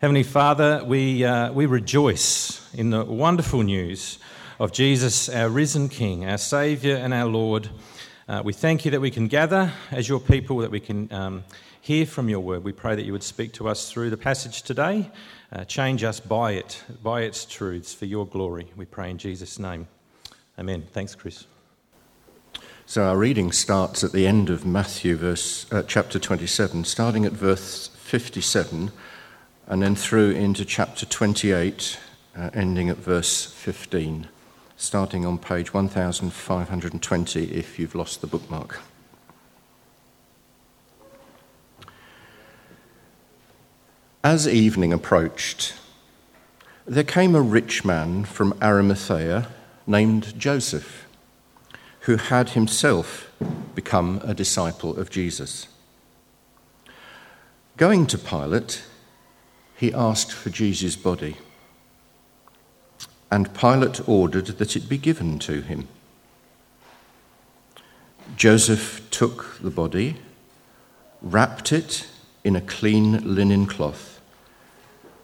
Heavenly Father, we, uh, we rejoice in the wonderful news of Jesus, our risen King, our Saviour, and our Lord. Uh, we thank you that we can gather as your people, that we can um, hear from your word. We pray that you would speak to us through the passage today, uh, change us by it, by its truths, for your glory. We pray in Jesus' name. Amen. Thanks, Chris. So our reading starts at the end of Matthew, verse, uh, chapter 27, starting at verse 57, and then through into chapter 28, uh, ending at verse 15, starting on page 1520 if you've lost the bookmark. As evening approached, there came a rich man from Arimathea named Joseph, who had himself become a disciple of Jesus. Going to Pilate, he asked for Jesus' body, and Pilate ordered that it be given to him. Joseph took the body, wrapped it in a clean linen cloth,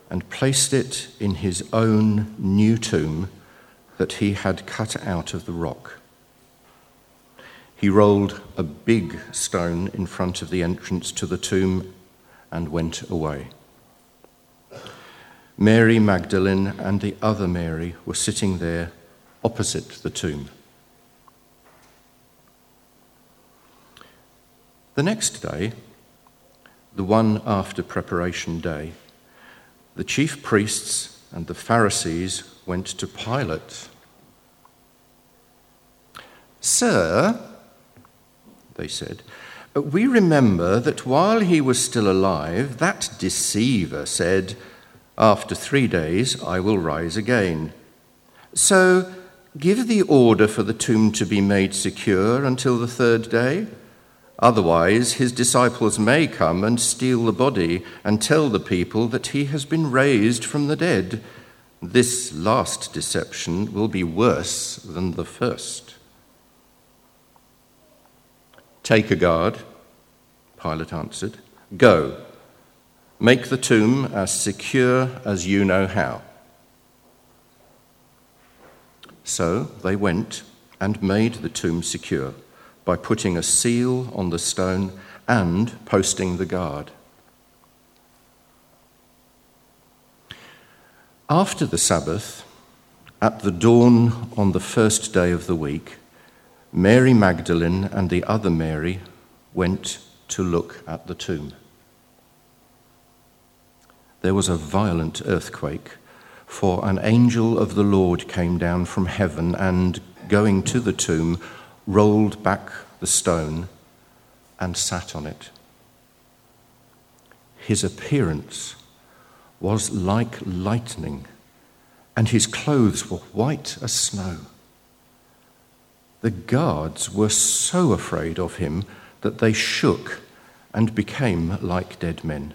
and placed it in his own new tomb that he had cut out of the rock. He rolled a big stone in front of the entrance to the tomb and went away. Mary Magdalene and the other Mary were sitting there opposite the tomb. The next day, the one after preparation day, the chief priests and the Pharisees went to Pilate. Sir, they said, we remember that while he was still alive, that deceiver said, After three days I will rise again. So give the order for the tomb to be made secure until the third day. Otherwise, his disciples may come and steal the body and tell the people that he has been raised from the dead. This last deception will be worse than the first. Take a guard, Pilate answered. Go, make the tomb as secure as you know how. So they went and made the tomb secure by putting a seal on the stone and posting the guard. After the Sabbath, at the dawn on the first day of the week, Mary Magdalene and the other Mary went to look at the tomb. There was a violent earthquake, for an angel of the Lord came down from heaven and, going to the tomb, rolled back the stone and sat on it. His appearance was like lightning, and his clothes were white as snow. The guards were so afraid of him that they shook and became like dead men.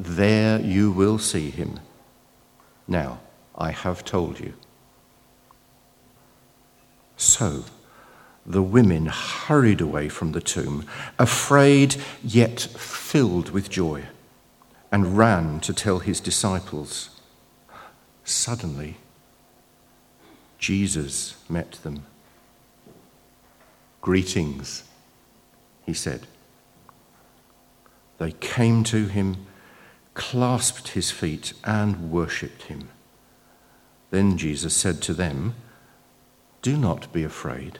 There you will see him. Now, I have told you. So, the women hurried away from the tomb, afraid yet filled with joy, and ran to tell his disciples. Suddenly, Jesus met them. Greetings, he said. They came to him, clasped his feet, and worshipped him. Then Jesus said to them, Do not be afraid.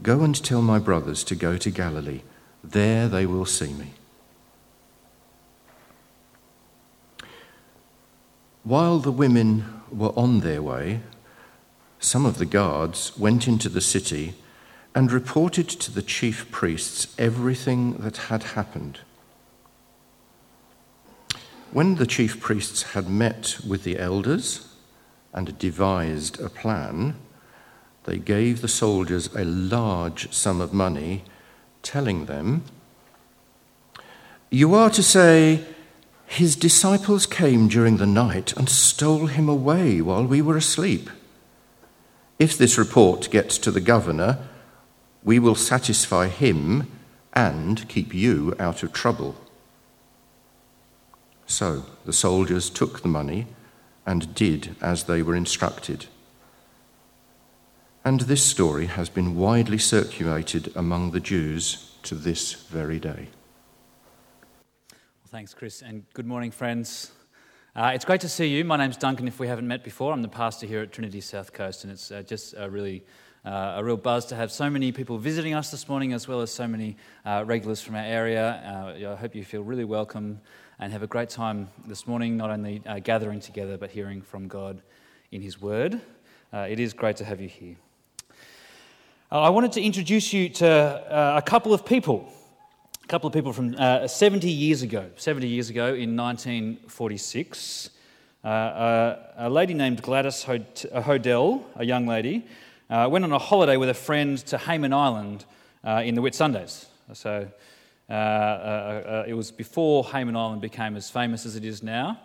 Go and tell my brothers to go to Galilee. There they will see me. While the women were on their way, some of the guards went into the city and reported to the chief priests everything that had happened. When the chief priests had met with the elders and devised a plan, they gave the soldiers a large sum of money, telling them, You are to say, His disciples came during the night and stole him away while we were asleep. If this report gets to the governor, we will satisfy him and keep you out of trouble. So the soldiers took the money and did as they were instructed. And this story has been widely circulated among the Jews to this very day. Well, thanks, Chris, and good morning, friends. Uh, it's great to see you. My name's Duncan, if we haven't met before. I'm the pastor here at Trinity South Coast, and it's uh, just a really uh, a real buzz to have so many people visiting us this morning, as well as so many uh, regulars from our area. Uh, I hope you feel really welcome and have a great time this morning, not only uh, gathering together but hearing from God in His Word. Uh, it is great to have you here. Uh, I wanted to introduce you to uh, a couple of people, a couple of people from uh, 70 years ago, 70 years ago in 1946. Uh, a lady named Gladys Hodel, a young lady, went on a holiday with a friend to Hayman Island in the Whitsundays. So it was before Hayman Island became as famous as it is now.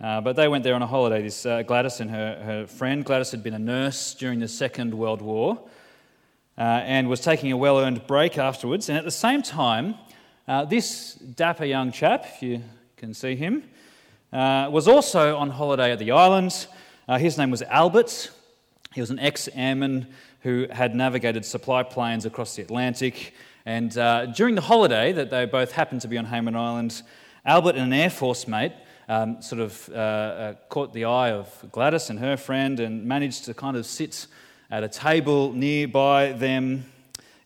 Uh, but they went there on a holiday, this uh, Gladys and her, her friend. Gladys had been a nurse during the Second World War uh, and was taking a well earned break afterwards. And at the same time, this dapper young chap, if you can see him, was also on holiday at the islands. his name was Albert. He was an ex airman who had navigated supply planes across the Atlantic and uh, during the holiday that they both happened to be on Hayman Island, Albert and an Air Force mate um, sort of uh, uh, caught the eye of Gladys and her friend and managed to kind of sit at a table nearby them.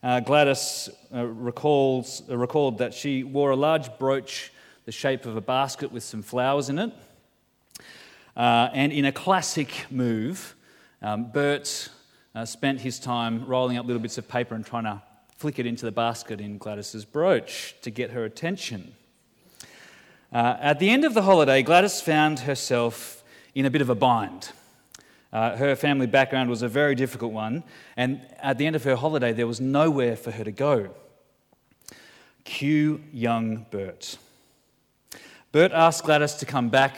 Uh, Gladys uh, recalls, uh, recalled that she wore a large brooch the shape of a basket with some flowers in it. and in a classic move, um, Bert spent his time rolling up little bits of paper and trying to flick it into the basket in Gladys's brooch to get her attention. Uh, at the end of the holiday, Gladys found herself in a bit of a bind. Uh, her family background was a very difficult one, and at the end of her holiday, there was nowhere for her to go. Cue young Bert. Bert asked Gladys to come back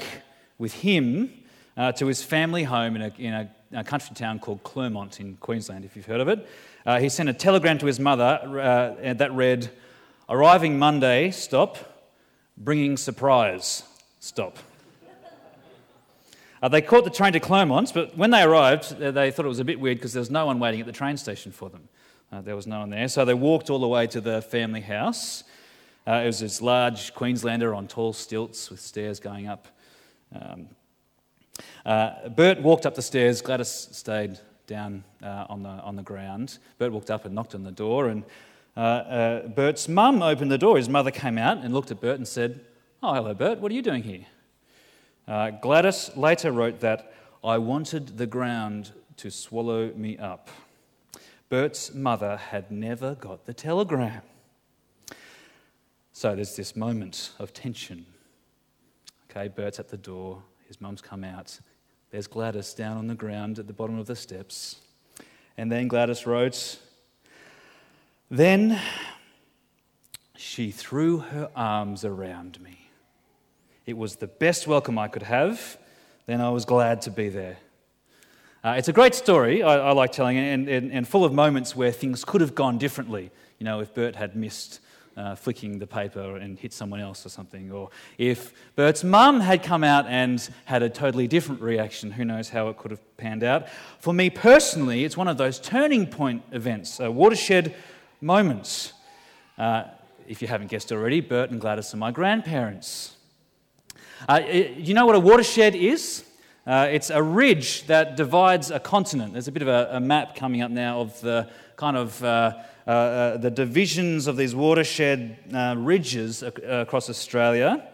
with him uh, to his family home in, a, in a, a country town called Clermont in Queensland, if you've heard of it. Uh, he sent a telegram to his mother uh, that read, Arriving Monday, stop. Bringing surprise, stop. Uh, they caught the train to Clermont, but when they arrived, they thought it was a bit weird because there was no one waiting at the train station for them. Uh, there was no one there. So they walked all the way to the family house. Uh, it was this large Queenslander on tall stilts with stairs going up. Um, uh, Bert walked up the stairs. Gladys stayed down uh, on, the, on the ground. Bert walked up and knocked on the door, and uh, uh, Bert's mum opened the door. His mother came out and looked at Bert and said, Oh, hello, Bert, what are you doing here? Uh, Gladys later wrote that I wanted the ground to swallow me up. Bert's mother had never got the telegram. So there's this moment of tension. Okay, Bert's at the door, his mum's come out, there's Gladys down on the ground at the bottom of the steps. And then Gladys wrote, Then she threw her arms around me. It was the best welcome I could have. Then I was glad to be there. Uh, it's a great story, I, I like telling it, and, and, and full of moments where things could have gone differently. You know, if Bert had missed uh, flicking the paper and hit someone else or something. Or if Bert's mum had come out and had a totally different reaction, who knows how it could have panned out. For me personally, it's one of those turning point events, uh, watershed moments. Uh, if you haven't guessed already, Bert and Gladys are my grandparents. Uh, you know what a watershed is? Uh, it's a ridge that divides a continent. There's a bit of a, a map coming up now of the kind of uh, uh, uh, the divisions of these watershed uh, ridges across Australia.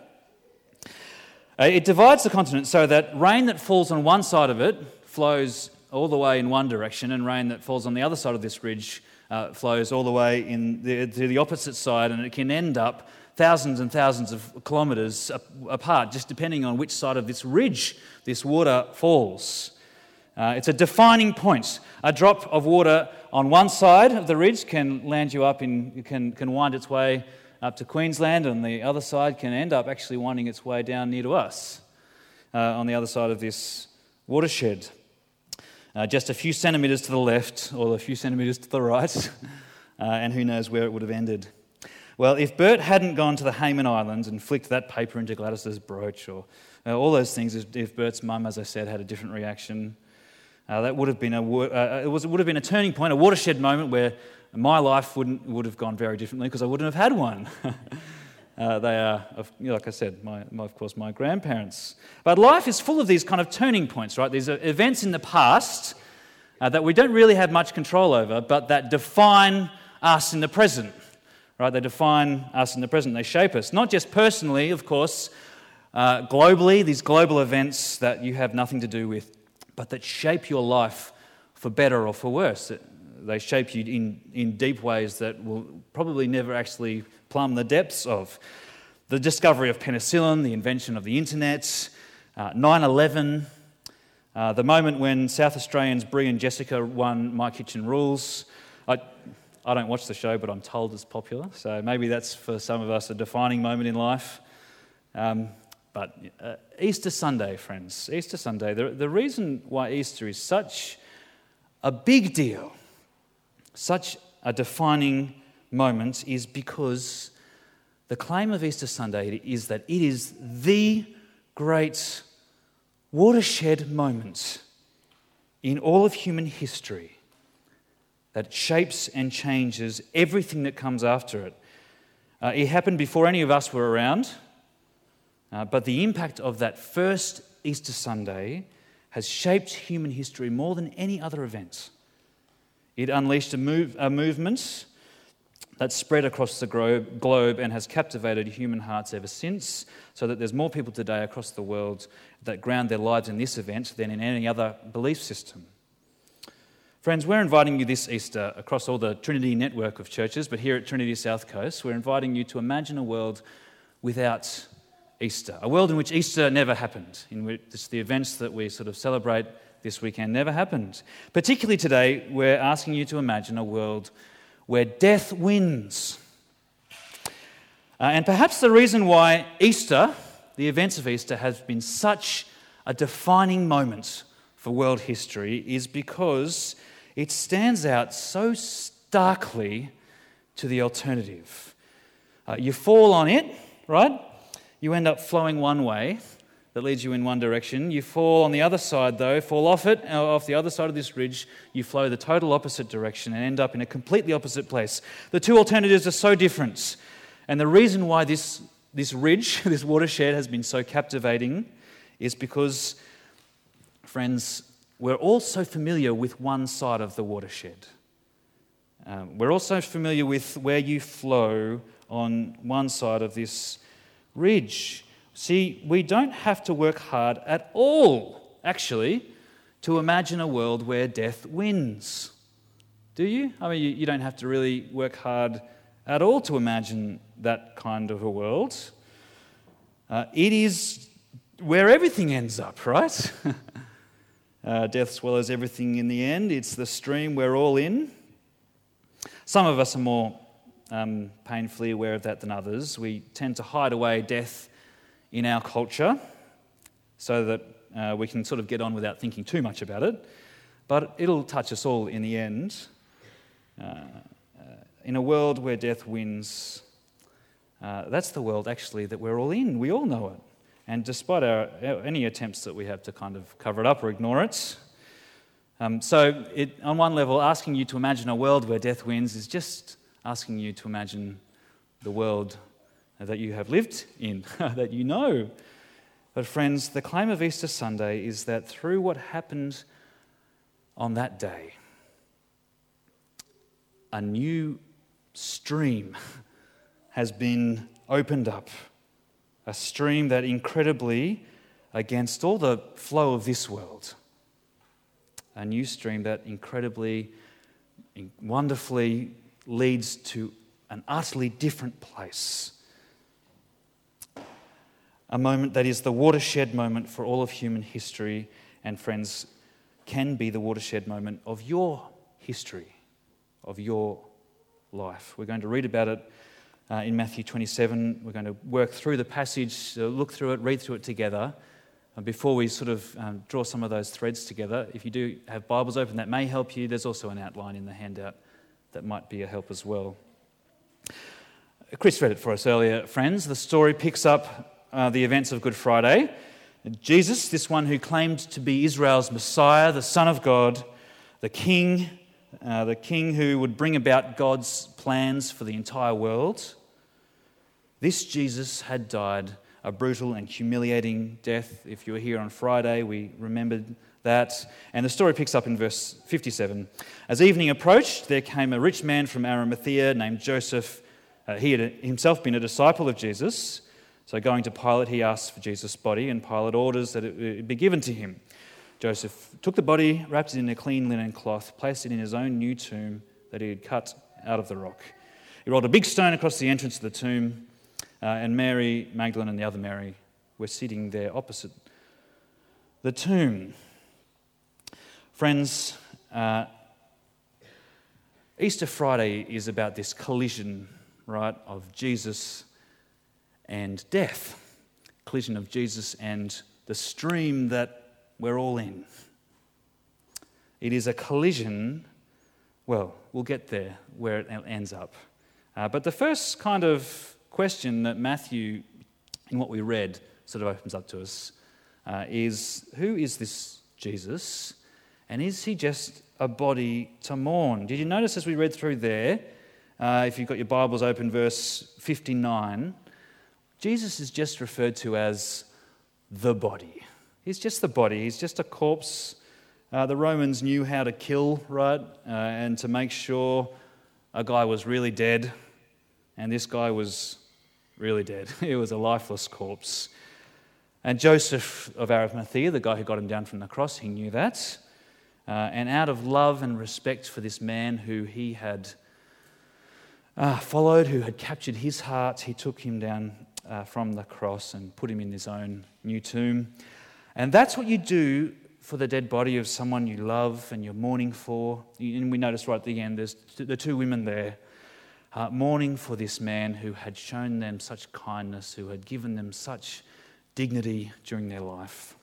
it divides the continent so that rain that falls on one side of it flows all the way in one direction, and rain that falls on the other side of this ridge uh, flows all the way in the, to the opposite side, and it can end up thousands and thousands of kilometres apart, just depending on which side of this ridge this water falls. Uh, it's a defining point. A drop of water on one side of the ridge can land you up in, can, can wind its way up to Queensland, and the other side can end up actually winding its way down near to us uh, on the other side of this watershed. Uh, just a few centimetres to the left or a few centimetres to the right, uh, and who knows where it would have ended. Well, if Bert hadn't gone to the Hayman Islands and flicked that paper into Gladys's brooch or uh, all those things, if Bert's mum, as I said, had a different reaction, uh, that would have been a uh, it, was, it would have been a turning point, a watershed moment where my life wouldn't would have gone very differently because I wouldn't have had one. uh, they are, like I said, my, my, of course, my grandparents. But life is full of these kind of turning points, right? These are events in the past uh, that we don't really have much control over, but that define us in the present right? They define us in the present, they shape us. Not just personally, of course, uh, globally, these global events that you have nothing to do with, but that shape your life for better or for worse. They shape you in, in deep ways that will probably never actually plumb the depths of. The discovery of penicillin, the invention of the internet, uh, 9 uh, 11, uh, the moment when South Australians Brie and Jessica won My Kitchen Rules. I, I don't watch the show, but I'm told it's popular. So maybe that's for some of us a defining moment in life. Um, but uh, Easter Sunday, friends, Easter Sunday, the, the reason why Easter is such a big deal, such a defining moment, is because the claim of Easter Sunday is that it is the great watershed moment in all of human history that shapes and changes everything that comes after it. Uh, it happened before any of us were around, uh, but the impact of that first Easter Sunday has shaped human history more than any other event. It unleashed a, move, a movement that spread across the globe and has captivated human hearts ever since, so that there's more people today across the world that ground their lives in this event than in any other belief system. Friends, we're inviting you this Easter across all the Trinity network of churches, but here at Trinity South Coast, we're inviting you to imagine a world without Easter, a world in which Easter never happened, in which the events that we sort of celebrate this weekend never happened. Particularly today, we're asking you to imagine a world where death wins. Uh, and perhaps the reason why Easter, the events of Easter, has been such a defining moment for world history is because it stands out so starkly to the alternative. Uh, you fall on it, right? You end up flowing one way that leads you in one direction. You fall on the other side, though, fall off it, uh, off the other side of this ridge, you flow the total opposite direction and end up in a completely opposite place. The two alternatives are so different. And the reason why this, this ridge, this watershed, has been so captivating is because, friends, we're also familiar with one side of the watershed. Um, we're also familiar with where you flow on one side of this ridge. See, we don't have to work hard at all, actually, to imagine a world where death wins. Do you? I mean, you, you don't have to really work hard at all to imagine that kind of a world. Uh, it is where everything ends up, right? Uh, death swallows everything in the end. It's the stream we're all in. Some of us are more um, painfully aware of that than others. We tend to hide away death in our culture so that uh, we can sort of get on without thinking too much about it. But it'll touch us all in the end. Uh, uh in a world where death wins, uh, that's the world actually that we're all in. We all know it. And despite our, any attempts that we have to kind of cover it up or ignore it, um, so it, on one level, asking you to imagine a world where death wins is just asking you to imagine the world that you have lived in, that you know. But, friends, the claim of Easter Sunday is that through what happened on that day, a new stream has been opened up a stream that incredibly, against all the flow of this world, a new stream that incredibly, wonderfully leads to an utterly different place. A moment that is the watershed moment for all of human history, and friends, can be the watershed moment of your history, of your life. We're going to read about it uh, in Matthew 27. We're going to work through the passage, uh, look through it, read through it together. And before we sort of um, draw some of those threads together, if you do have Bibles open, that may help you. There's also an outline in the handout that might be a help as well. Chris read it for us earlier, friends. The story picks up uh, the events of Good Friday. Jesus, this one who claimed to be Israel's Messiah, the Son of God, the King, uh, the King who would bring about God's plans for the entire world, this Jesus had died a brutal and humiliating death. If you were here on Friday, we remembered that. And the story picks up in verse 57. As evening approached, there came a rich man from Arimathea named Joseph. Uh, he had himself been a disciple of Jesus. So, going to Pilate, he asked for Jesus' body, and Pilate orders that it be given to him. Joseph took the body, wrapped it in a clean linen cloth, placed it in his own new tomb that he had cut out of the rock. He rolled a big stone across the entrance of the tomb uh, and Mary Magdalene and the other Mary were sitting there opposite the tomb. Friends, uh, Easter Friday is about this collision, right, of Jesus and death. Collision of Jesus and the stream that we're all in. It is a collision, well, we'll get there where it ends up. Uh, but the first kind of question that Matthew, in what we read, sort of opens up to us uh, is who is this Jesus? And is he just a body to mourn? Did you notice as we read through there, uh, if you've got your Bibles open, verse 59, Jesus is just referred to as the body. He's just the body, he's just a corpse. Uh, the Romans knew how to kill, right? Uh, and to make sure a guy was really dead, and this guy was really dead. He was a lifeless corpse. And Joseph of Arimathea, the guy who got him down from the cross, he knew that. Uh, and out of love and respect for this man who he had uh, followed, who had captured his heart, he took him down uh, from the cross and put him in his own new tomb. And that's what you do for the dead body of someone you love and you're mourning for. And we notice right at the end, there's the two women there uh, mourning for this man who had shown them such kindness, who had given them such dignity during their life.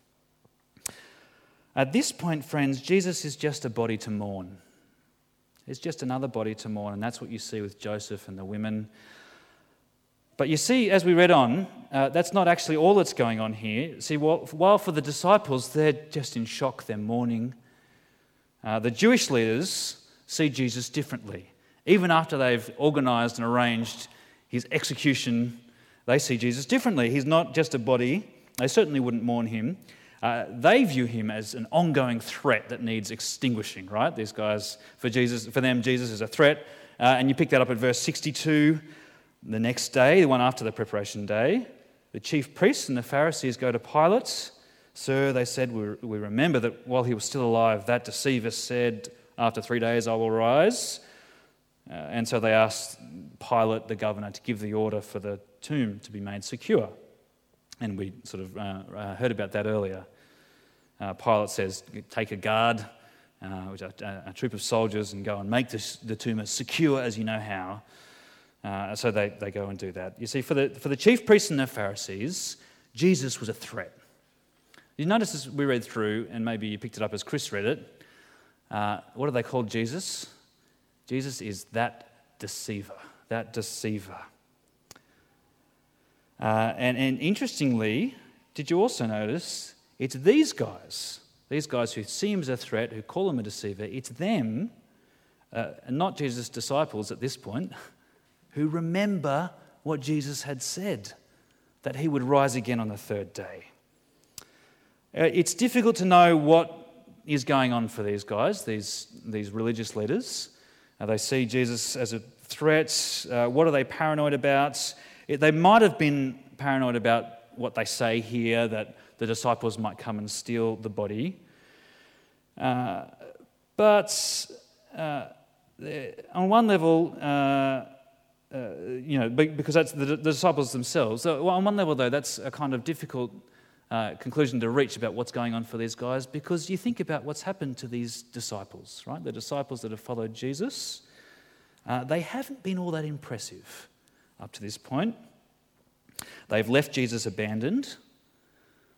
At this point, friends, Jesus is just a body to mourn. It's just another body to mourn, and that's what you see with Joseph and the women. But you see, as we read on, uh, that's not actually all that's going on here. See, while, for the disciples, they're just in shock, they're mourning, uh, the Jewish leaders see Jesus differently. Even after they've organized and arranged his execution, they see Jesus differently. He's not just a body, they certainly wouldn't mourn him. Uh, they view him as an ongoing threat that needs extinguishing, right? These guys, for Jesus, for them, Jesus is a threat. Uh, and you pick that up at verse 62. The next day, the one after the preparation day, the chief priests and the Pharisees go to Pilate. Sir, they said, we, remember that while he was still alive, that deceiver said, After three days I will rise. Uh, and so they asked Pilate, the governor, to give the order for the tomb to be made secure. And we sort of uh, uh, heard about that earlier. Uh, Pilate says, Take a guard, uh, which a, a, troop of soldiers, and go and make this, the tomb as secure as you know how. Uh, so they, they go and do that. You see, for the, for the chief priests and the Pharisees, Jesus was a threat. You notice as we read through, and maybe you picked it up as Chris read it, what do they call Jesus? Jesus is that deceiver, that deceiver. Uh, and, and interestingly, did you also notice it's these guys, these guys who see him as a threat, who call him a deceiver, it's them, uh, not Jesus' disciples at this point, who remember what Jesus had said that he would rise again on the third day. Uh, it's difficult to know what is going on for these guys, these, these religious leaders. Uh, they see Jesus as a threat. Uh, what are they paranoid about? It, they might have been paranoid about what they say here that the disciples might come and steal the body. Uh, but uh, on one level, uh, you know, because that's the, the disciples themselves. So, well, on one level, though, that's a kind of difficult uh, conclusion to reach about what's going on for these guys because you think about what's happened to these disciples, right? The disciples that have followed Jesus, uh, they haven't been all that impressive up to this point. They've left Jesus abandoned.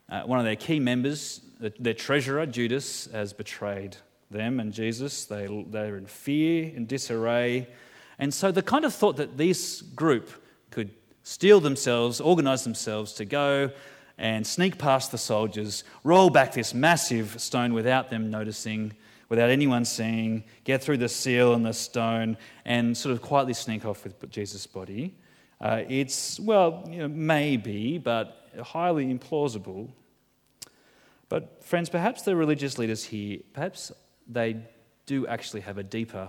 Uh, one of their key members, their treasurer, Judas, has betrayed them and Jesus. They, they're in fear and disarray. And so the kind of thought that this group could steal themselves, organize themselves to go and sneak past the soldiers, roll back this massive stone without them noticing, without anyone seeing, get through the seal and the stone, and sort of quietly sneak off with Jesus' body. Uh, it's, well, you know, maybe, but highly implausible. But, friends, perhaps the religious leaders here, perhaps they do actually have a deeper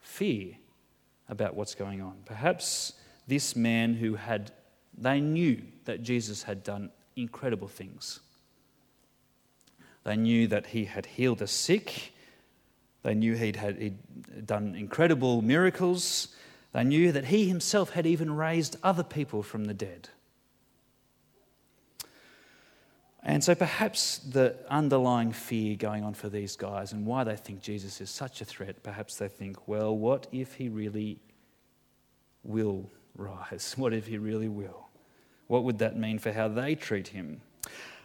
fear about what's going on. Perhaps this man who had, they knew that Jesus had done incredible things. They knew that he had healed the sick. They knew he'd, had, he'd done incredible miracles. They knew that he himself had even raised other people from the dead. And so perhaps the underlying fear going on for these guys and why they think Jesus is such a threat, perhaps they think, well, what if he really will rise? What if he really will? What would that mean for how they treat him?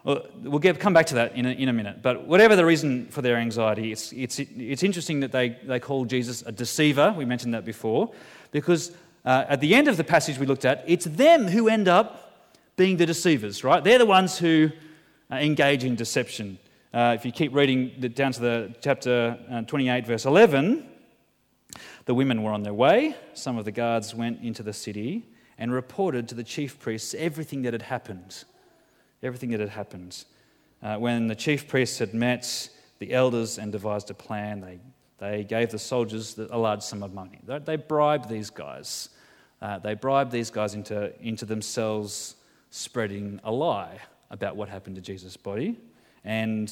Well, we'll get, come back to that in a, in a minute. But whatever the reason for their anxiety, it's, it's, it's interesting that they, they call Jesus a deceiver. We mentioned that before. Because uh, at the end of the passage we looked at, it's them who end up being the deceivers, right? They're the ones who uh, engage in deception. Uh, if you keep reading down to the chapter uh, 28, verse 11, the women were on their way. Some of the guards went into the city and reported to the chief priests everything that had happened. Everything that had happened. Uh, when the chief priests had met the elders and devised a plan, they, they gave the soldiers a large sum of money. They, they bribed these guys. Uh, they bribed these guys into, into themselves spreading a lie about what happened to Jesus' body. And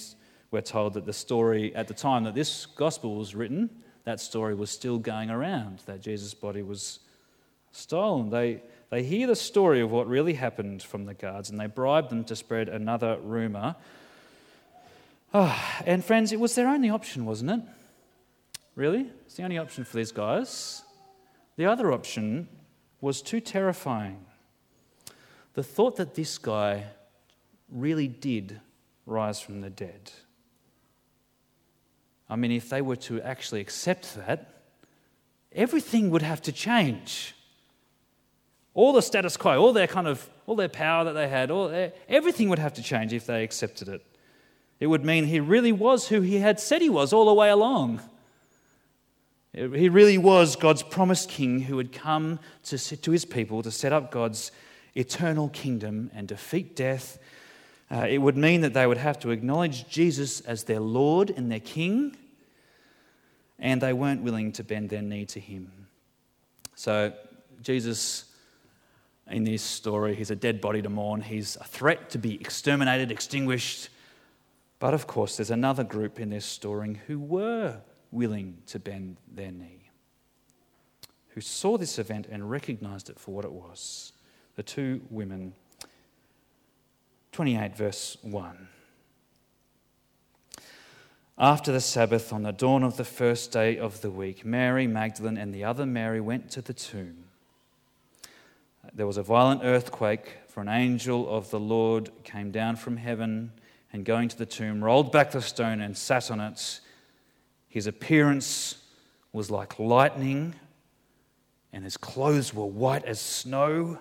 we're told that the story at the time that this gospel was written, that story was still going around, that Jesus' body was stolen. They, they hear the story of what really happened from the guards and they bribe them to spread another rumor. Oh, and friends, it was their only option, wasn't it? Really? It's the only option for these guys. The other option was too terrifying. The thought that this guy really did rise from the dead. I mean, if they were to actually accept that, everything would have to change. All the status quo, all their kind of, all their power that they had, all their, everything would have to change if they accepted it. It would mean he really was who he had said he was all the way along. He really was God's promised king who had come to, to his people to set up God's eternal kingdom and defeat death uh, it would mean that they would have to acknowledge Jesus as their Lord and their King, and they weren't willing to bend their knee to him. So, Jesus, in this story, he's a dead body to mourn, he's a threat to be exterminated, extinguished. But of course, there's another group in this story who were willing to bend their knee, who saw this event and recognized it for what it was. The two women 28, verse 1. After the Sabbath, on the dawn of the first day of the week, Mary Magdalene and the other Mary went to the tomb. There was a violent earthquake, for an angel of the Lord came down from heaven and, going to the tomb, rolled back the stone and sat on it. His appearance was like lightning, and his clothes were white as snow.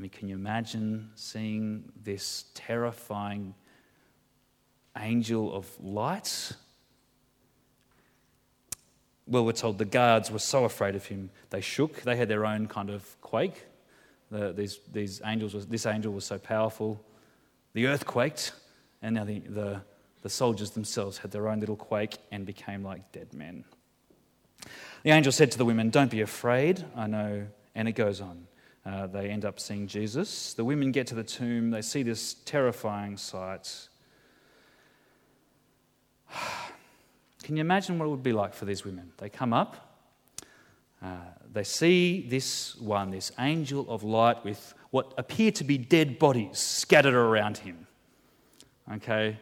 I mean, can you imagine seeing this terrifying angel of light? Well, we're told the guards were so afraid of him, they shook. They had their own kind of quake. The, these, these angels was, this angel was so powerful. The earth quaked, and now the, the, the soldiers themselves had their own little quake and became like dead men. The angel said to the women, Don't be afraid. I know. And it goes on. Uh, they end up seeing Jesus. The women get to the tomb, they see this terrifying sight. Can you imagine what it would be like for these women? They come up, Uh, they see this one, this angel of light, with what appear to be dead bodies scattered around him. Okay,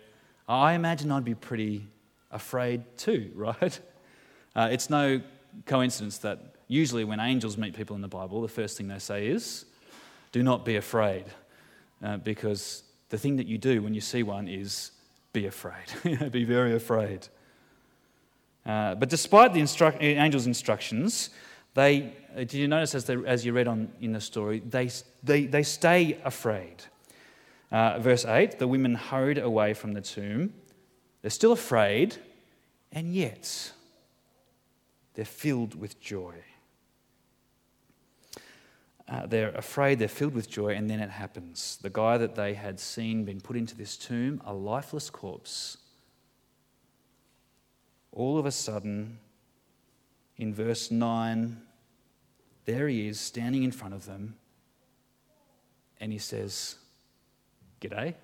I imagine I'd be pretty afraid too, right? Uh, it's no coincidence that usually when angels meet people in the Bible, the first thing they say is, Do not be afraid, uh, because the thing that you do when you see one is be afraid. be very afraid. Uh, but despite the instru- angel's instructions, they, uh, did you notice as, they, as you read on in the story, they, they, they stay afraid. Uh, verse 8 the women hurried away from the tomb. They're still afraid, and yet they're filled with joy. Uh, they're afraid, they're filled with joy, and then it happens. The guy that they had seen been put into this tomb, a lifeless corpse, all of a sudden, in verse 9, there he is standing in front of them, and he says, G'day.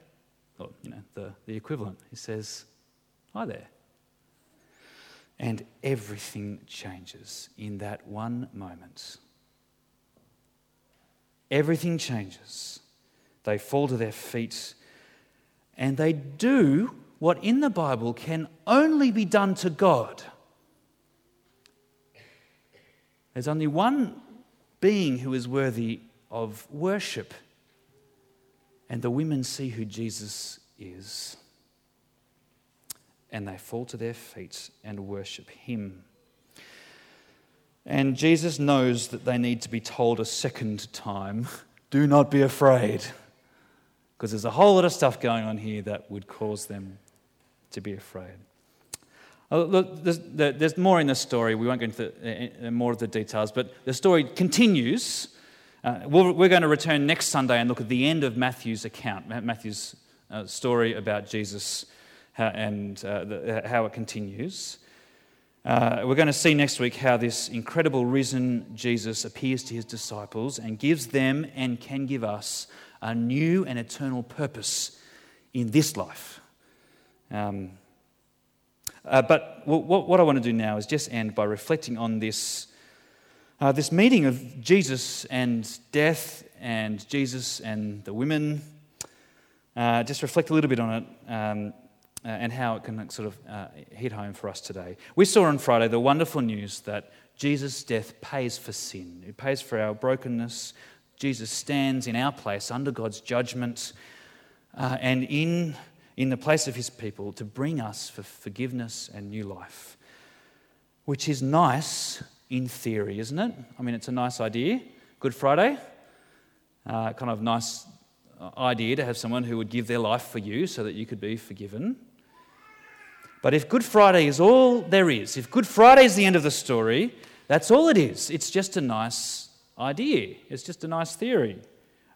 Or, you know, the, the equivalent. He says, Hi there. And everything changes in that one moment. Everything changes. They fall to their feet and they do what in the Bible can only be done to God. There's only one being who is worthy of worship, and the women see who Jesus is and they fall to their feet and worship him. And Jesus knows that they need to be told a second time do not be afraid. Because there's a whole lot of stuff going on here that would cause them to be afraid. Oh, look, there's, there's, more in the story. We won't go into the, uh, more of the details, but the story continues. Uh, we we are going to return next Sunday and look at the end of Matthew's account, Matthew's uh, story about Jesus and uh, the, uh, how it continues. Uh, we're going to see next week how this incredible risen Jesus appears to his disciples and gives them and can give us a new and eternal purpose in this life. Um, uh, but what, what, I want to do now is just end by reflecting on this, uh, this meeting of Jesus and death and Jesus and the women. Uh, just reflect a little bit on it. Um, uh, and how it can sort of uh, hit home for us today. We saw on Friday the wonderful news that Jesus' death pays for sin, it pays for our brokenness. Jesus stands in our place under God's judgment uh, and in, in the place of his people to bring us for forgiveness and new life, which is nice in theory, isn't it? I mean, it's a nice idea. Good Friday, uh, kind of nice idea to have someone who would give their life for you so that you could be forgiven. But if Good Friday is all there is, if Good Friday is the end of the story, that's all it is. It's just a nice idea, it's just a nice theory,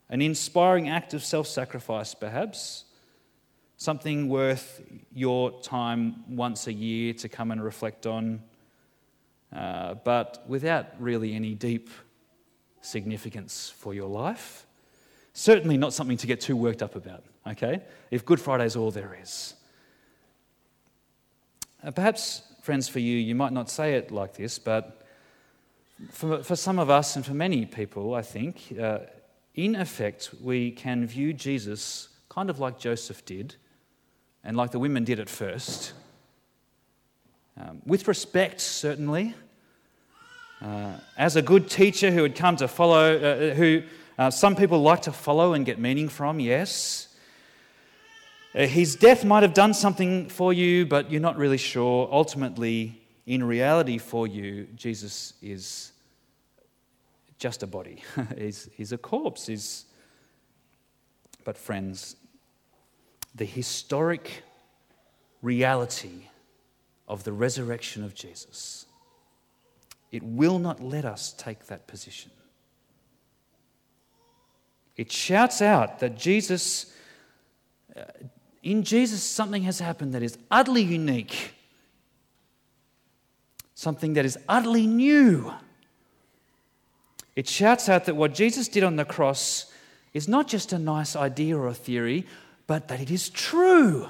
an inspiring act of self sacrifice, perhaps. Something worth your time once a year to come and reflect on, uh, but without really any deep significance for your life. Certainly not something to get too worked up about, okay? If Good Friday is all there is. Uh, perhaps, friends, for you, you might not say it like this, but for, for some of us and for many people, I think, uh, in effect, we can view Jesus kind of like Joseph did, and like the women did at first. Um, with respect, certainly, uh, as a good teacher who had come to follow, uh, who uh, some people like to follow and get meaning from, yes. Uh, his death might have done something for you, but you're not really sure. Ultimately, in reality, for you, Jesus is just a body. he's, he's a corpse. He's... But, friends, the historic reality of the resurrection of Jesus, it will not let us take that position. It shouts out that Jesus uh, in Jesus, something has happened that is utterly unique, something that is utterly new. It shouts out that what Jesus did on the cross is not just a nice idea or a theory, but that it is true.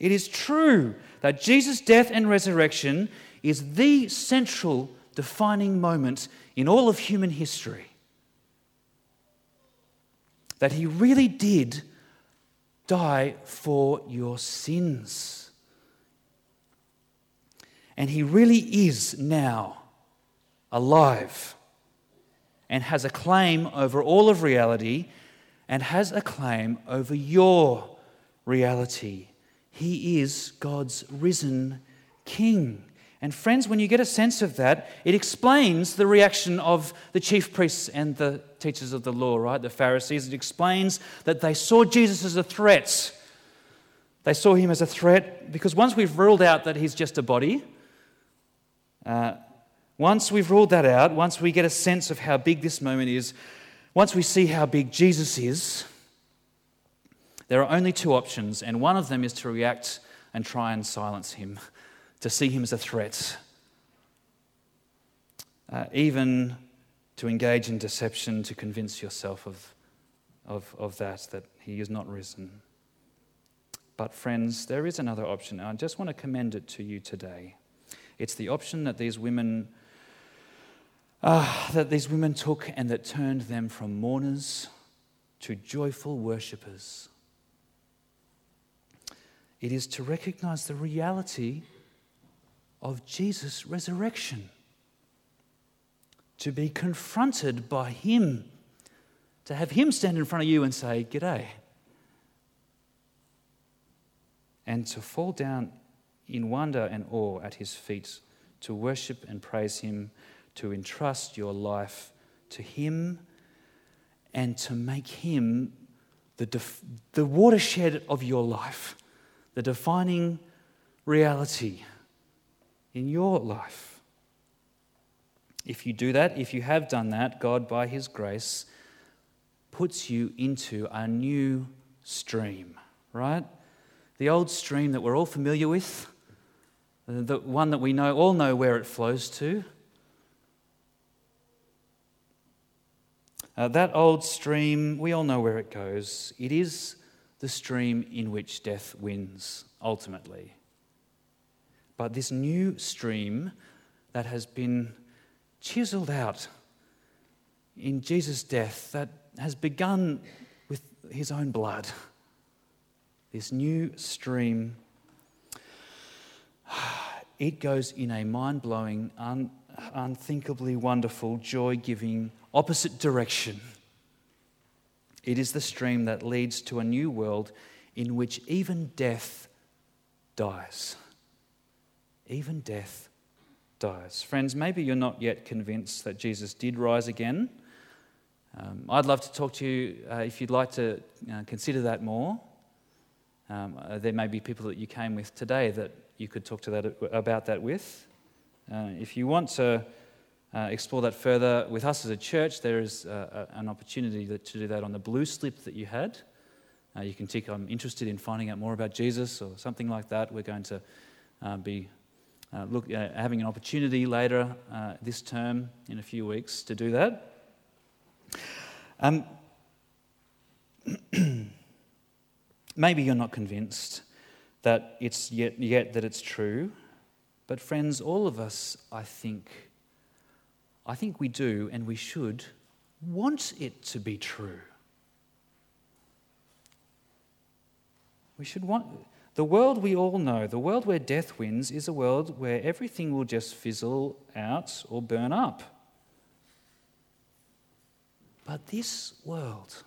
It is true that Jesus' death and resurrection is the central defining moment in all of human history. That he really did die for your sins. And he really is now alive and has a claim over all of reality and has a claim over your reality. He is God's risen King. And friends, when you get a sense of that, it explains the reaction of the chief priests and the teachers of the law, right? The Pharisees. It explains that they saw Jesus as a threat. They saw him as a threat because once we've ruled out that he's just a body, uh, once we've ruled that out, once we get a sense of how big this moment is, once we see how big Jesus is, there are only two options, and one of them is to react and try and silence him to see him as a threat, uh, even to engage in deception to convince yourself of, of, of that, that he is not risen. But, friends, there is another option. and I just want to commend it to you today. It's the option that these women. Uh, that these women took and that turned them from mourners to joyful worshippers. It is to recognize the reality of Jesus' resurrection. To be confronted by Him, to have Him stand in front of you and say, G'day. And to fall down in wonder and awe at His feet, to worship and praise Him, to entrust your life to Him, and to make Him the, def- the watershed of your life, the defining reality in your life. If you do that, if you have done that, God, by His grace, puts you into a new stream, right? The old stream that we're all familiar with, the one that we know, all know where it flows to. Uh, that old stream, we all know where it goes. It is the stream in which death wins, ultimately. But this new stream that has been chiseled out in Jesus' death, that has begun with his own blood, this new stream, it goes in a mind blowing, un- unthinkably wonderful, joy giving, opposite direction. It is the stream that leads to a new world in which even death dies even death dies. Friends, maybe you're not yet convinced that Jesus did rise again. Um, I'd love to talk to you uh, if you'd like to uh, consider that more. Um, uh, there may be people that you came with today that you could talk to that about that with. Uh, if you want to uh, explore that further with us as a church, there is uh, an opportunity to do that on the blue slip that you had. you can tick, I'm interested in finding out more about Jesus or something like that. We're going to be uh, look, uh, having an opportunity later uh, this term in a few weeks to do that. Um, maybe you're not convinced that it's yet, yet that it's true, but friends, all of us, I think, I think we do and we should want it to be true. We should want the world we all know, the world where death wins, is a world where everything will just fizzle out or burn up. But this world,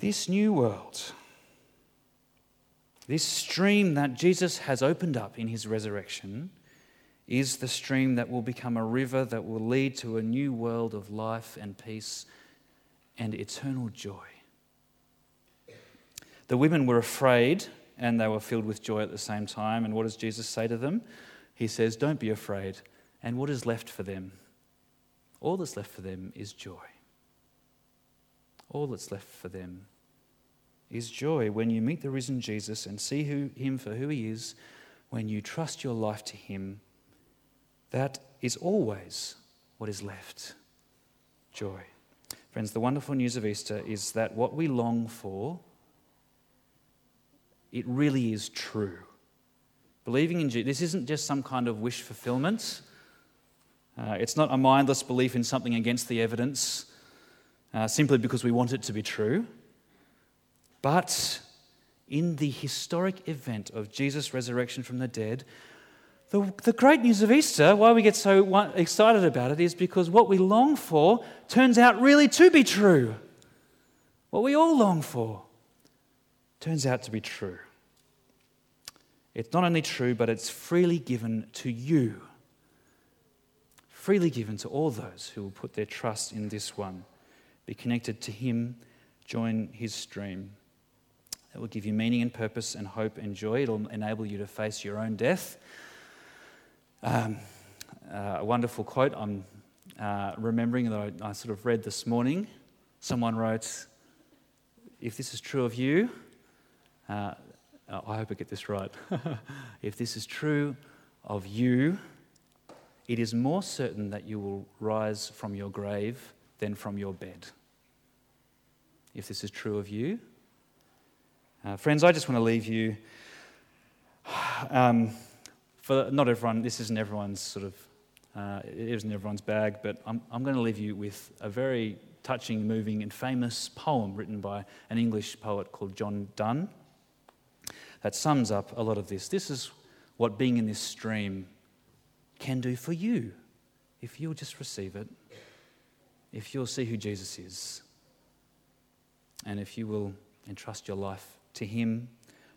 this new world, this stream that Jesus has opened up in his resurrection, is the stream that will become a river that will lead to a new world of life and peace and eternal joy. The women were afraid and they were filled with joy at the same time. And what does Jesus say to them? He says, Don't be afraid. And what is left for them? All that's left for them is joy. All that's left for them is joy when you meet the risen Jesus and see who, him for who he is, when you trust your life to him. That is always what is left joy. Friends, the wonderful news of Easter is that what we long for it really is true. Believing in Jesus, this isn't just some kind of wish fulfillment. Uh, it's not a mindless belief in something against the evidence uh, simply because we want it to be true. But in the historic event of Jesus' resurrection from the dead, the, the great news of Easter, why we get so excited about it, is because what we long for turns out really to be true. What we all long for turns out to be true. It's not only true, but it's freely given to you. Freely given to all those who will put their trust in this one, be connected to Him, join His stream. It will give you meaning and purpose and hope and joy. It'll enable you to face your own death. Um, uh, a wonderful quote I'm uh, remembering that I, I sort of read this morning. Someone wrote, If this is true of you, uh, I hope I get this right. if this is true of you, it is more certain that you will rise from your grave than from your bed. If this is true of you, uh, friends, I just want to leave you. Um, for not everyone, this isn't everyone's sort of, uh, it isn't everyone's bag, but I'm, I'm going to leave you with a very touching, moving, and famous poem written by an English poet called John Donne that sums up a lot of this. This is what being in this stream can do for you if you'll just receive it, if you'll see who Jesus is, and if you will entrust your life to Him.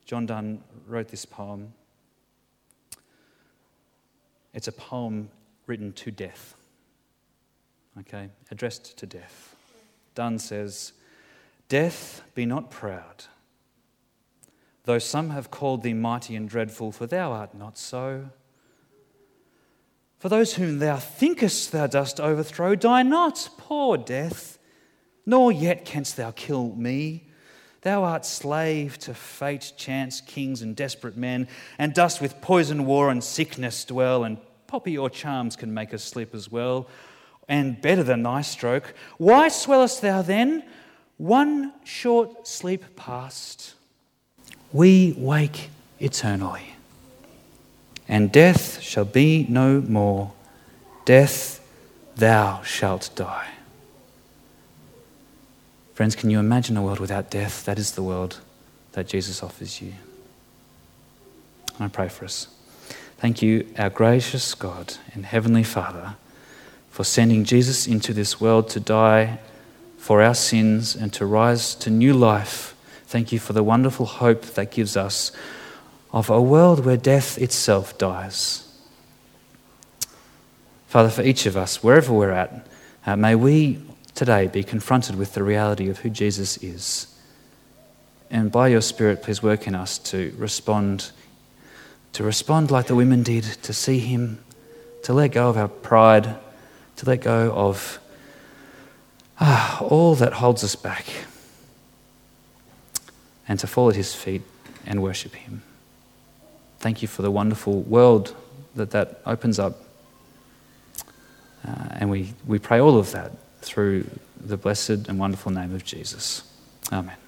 John Donne wrote this poem. It's a poem written to death, okay, addressed to death. Donne says, Death, be not proud though some have called thee mighty and dreadful, for thou art not so. For those whom thou thinkest thou dost overthrow, die not, poor death, nor yet canst thou kill me. Thou art slave to fate, chance, kings, and desperate men, and dost with poison, war, and sickness dwell, and poppy or charms can make us sleep as well, and better than thy stroke. Why swellest thou then? One short sleep past we wake eternally. And death shall be no more. Death, thou shalt die. Friends, can you imagine a world without death? That is the world that Jesus offers you. I pray for us. Thank you, our gracious God and Heavenly Father, for sending Jesus into this world to die for our sins and to rise to new life Thank you for the wonderful hope that gives us of a world where death itself dies. Father, for each of us, wherever we're at, uh, may we today be confronted with the reality of who Jesus is. And by your Spirit, please work in us to respond, to respond like the women did, to see him, to let go of our pride, to let go of ah, all that holds us back and to fall at his feet and worship him. Thank you for the wonderful world that that opens up. Uh, and we, we pray all of that through the blessed and wonderful name of Jesus. Amen.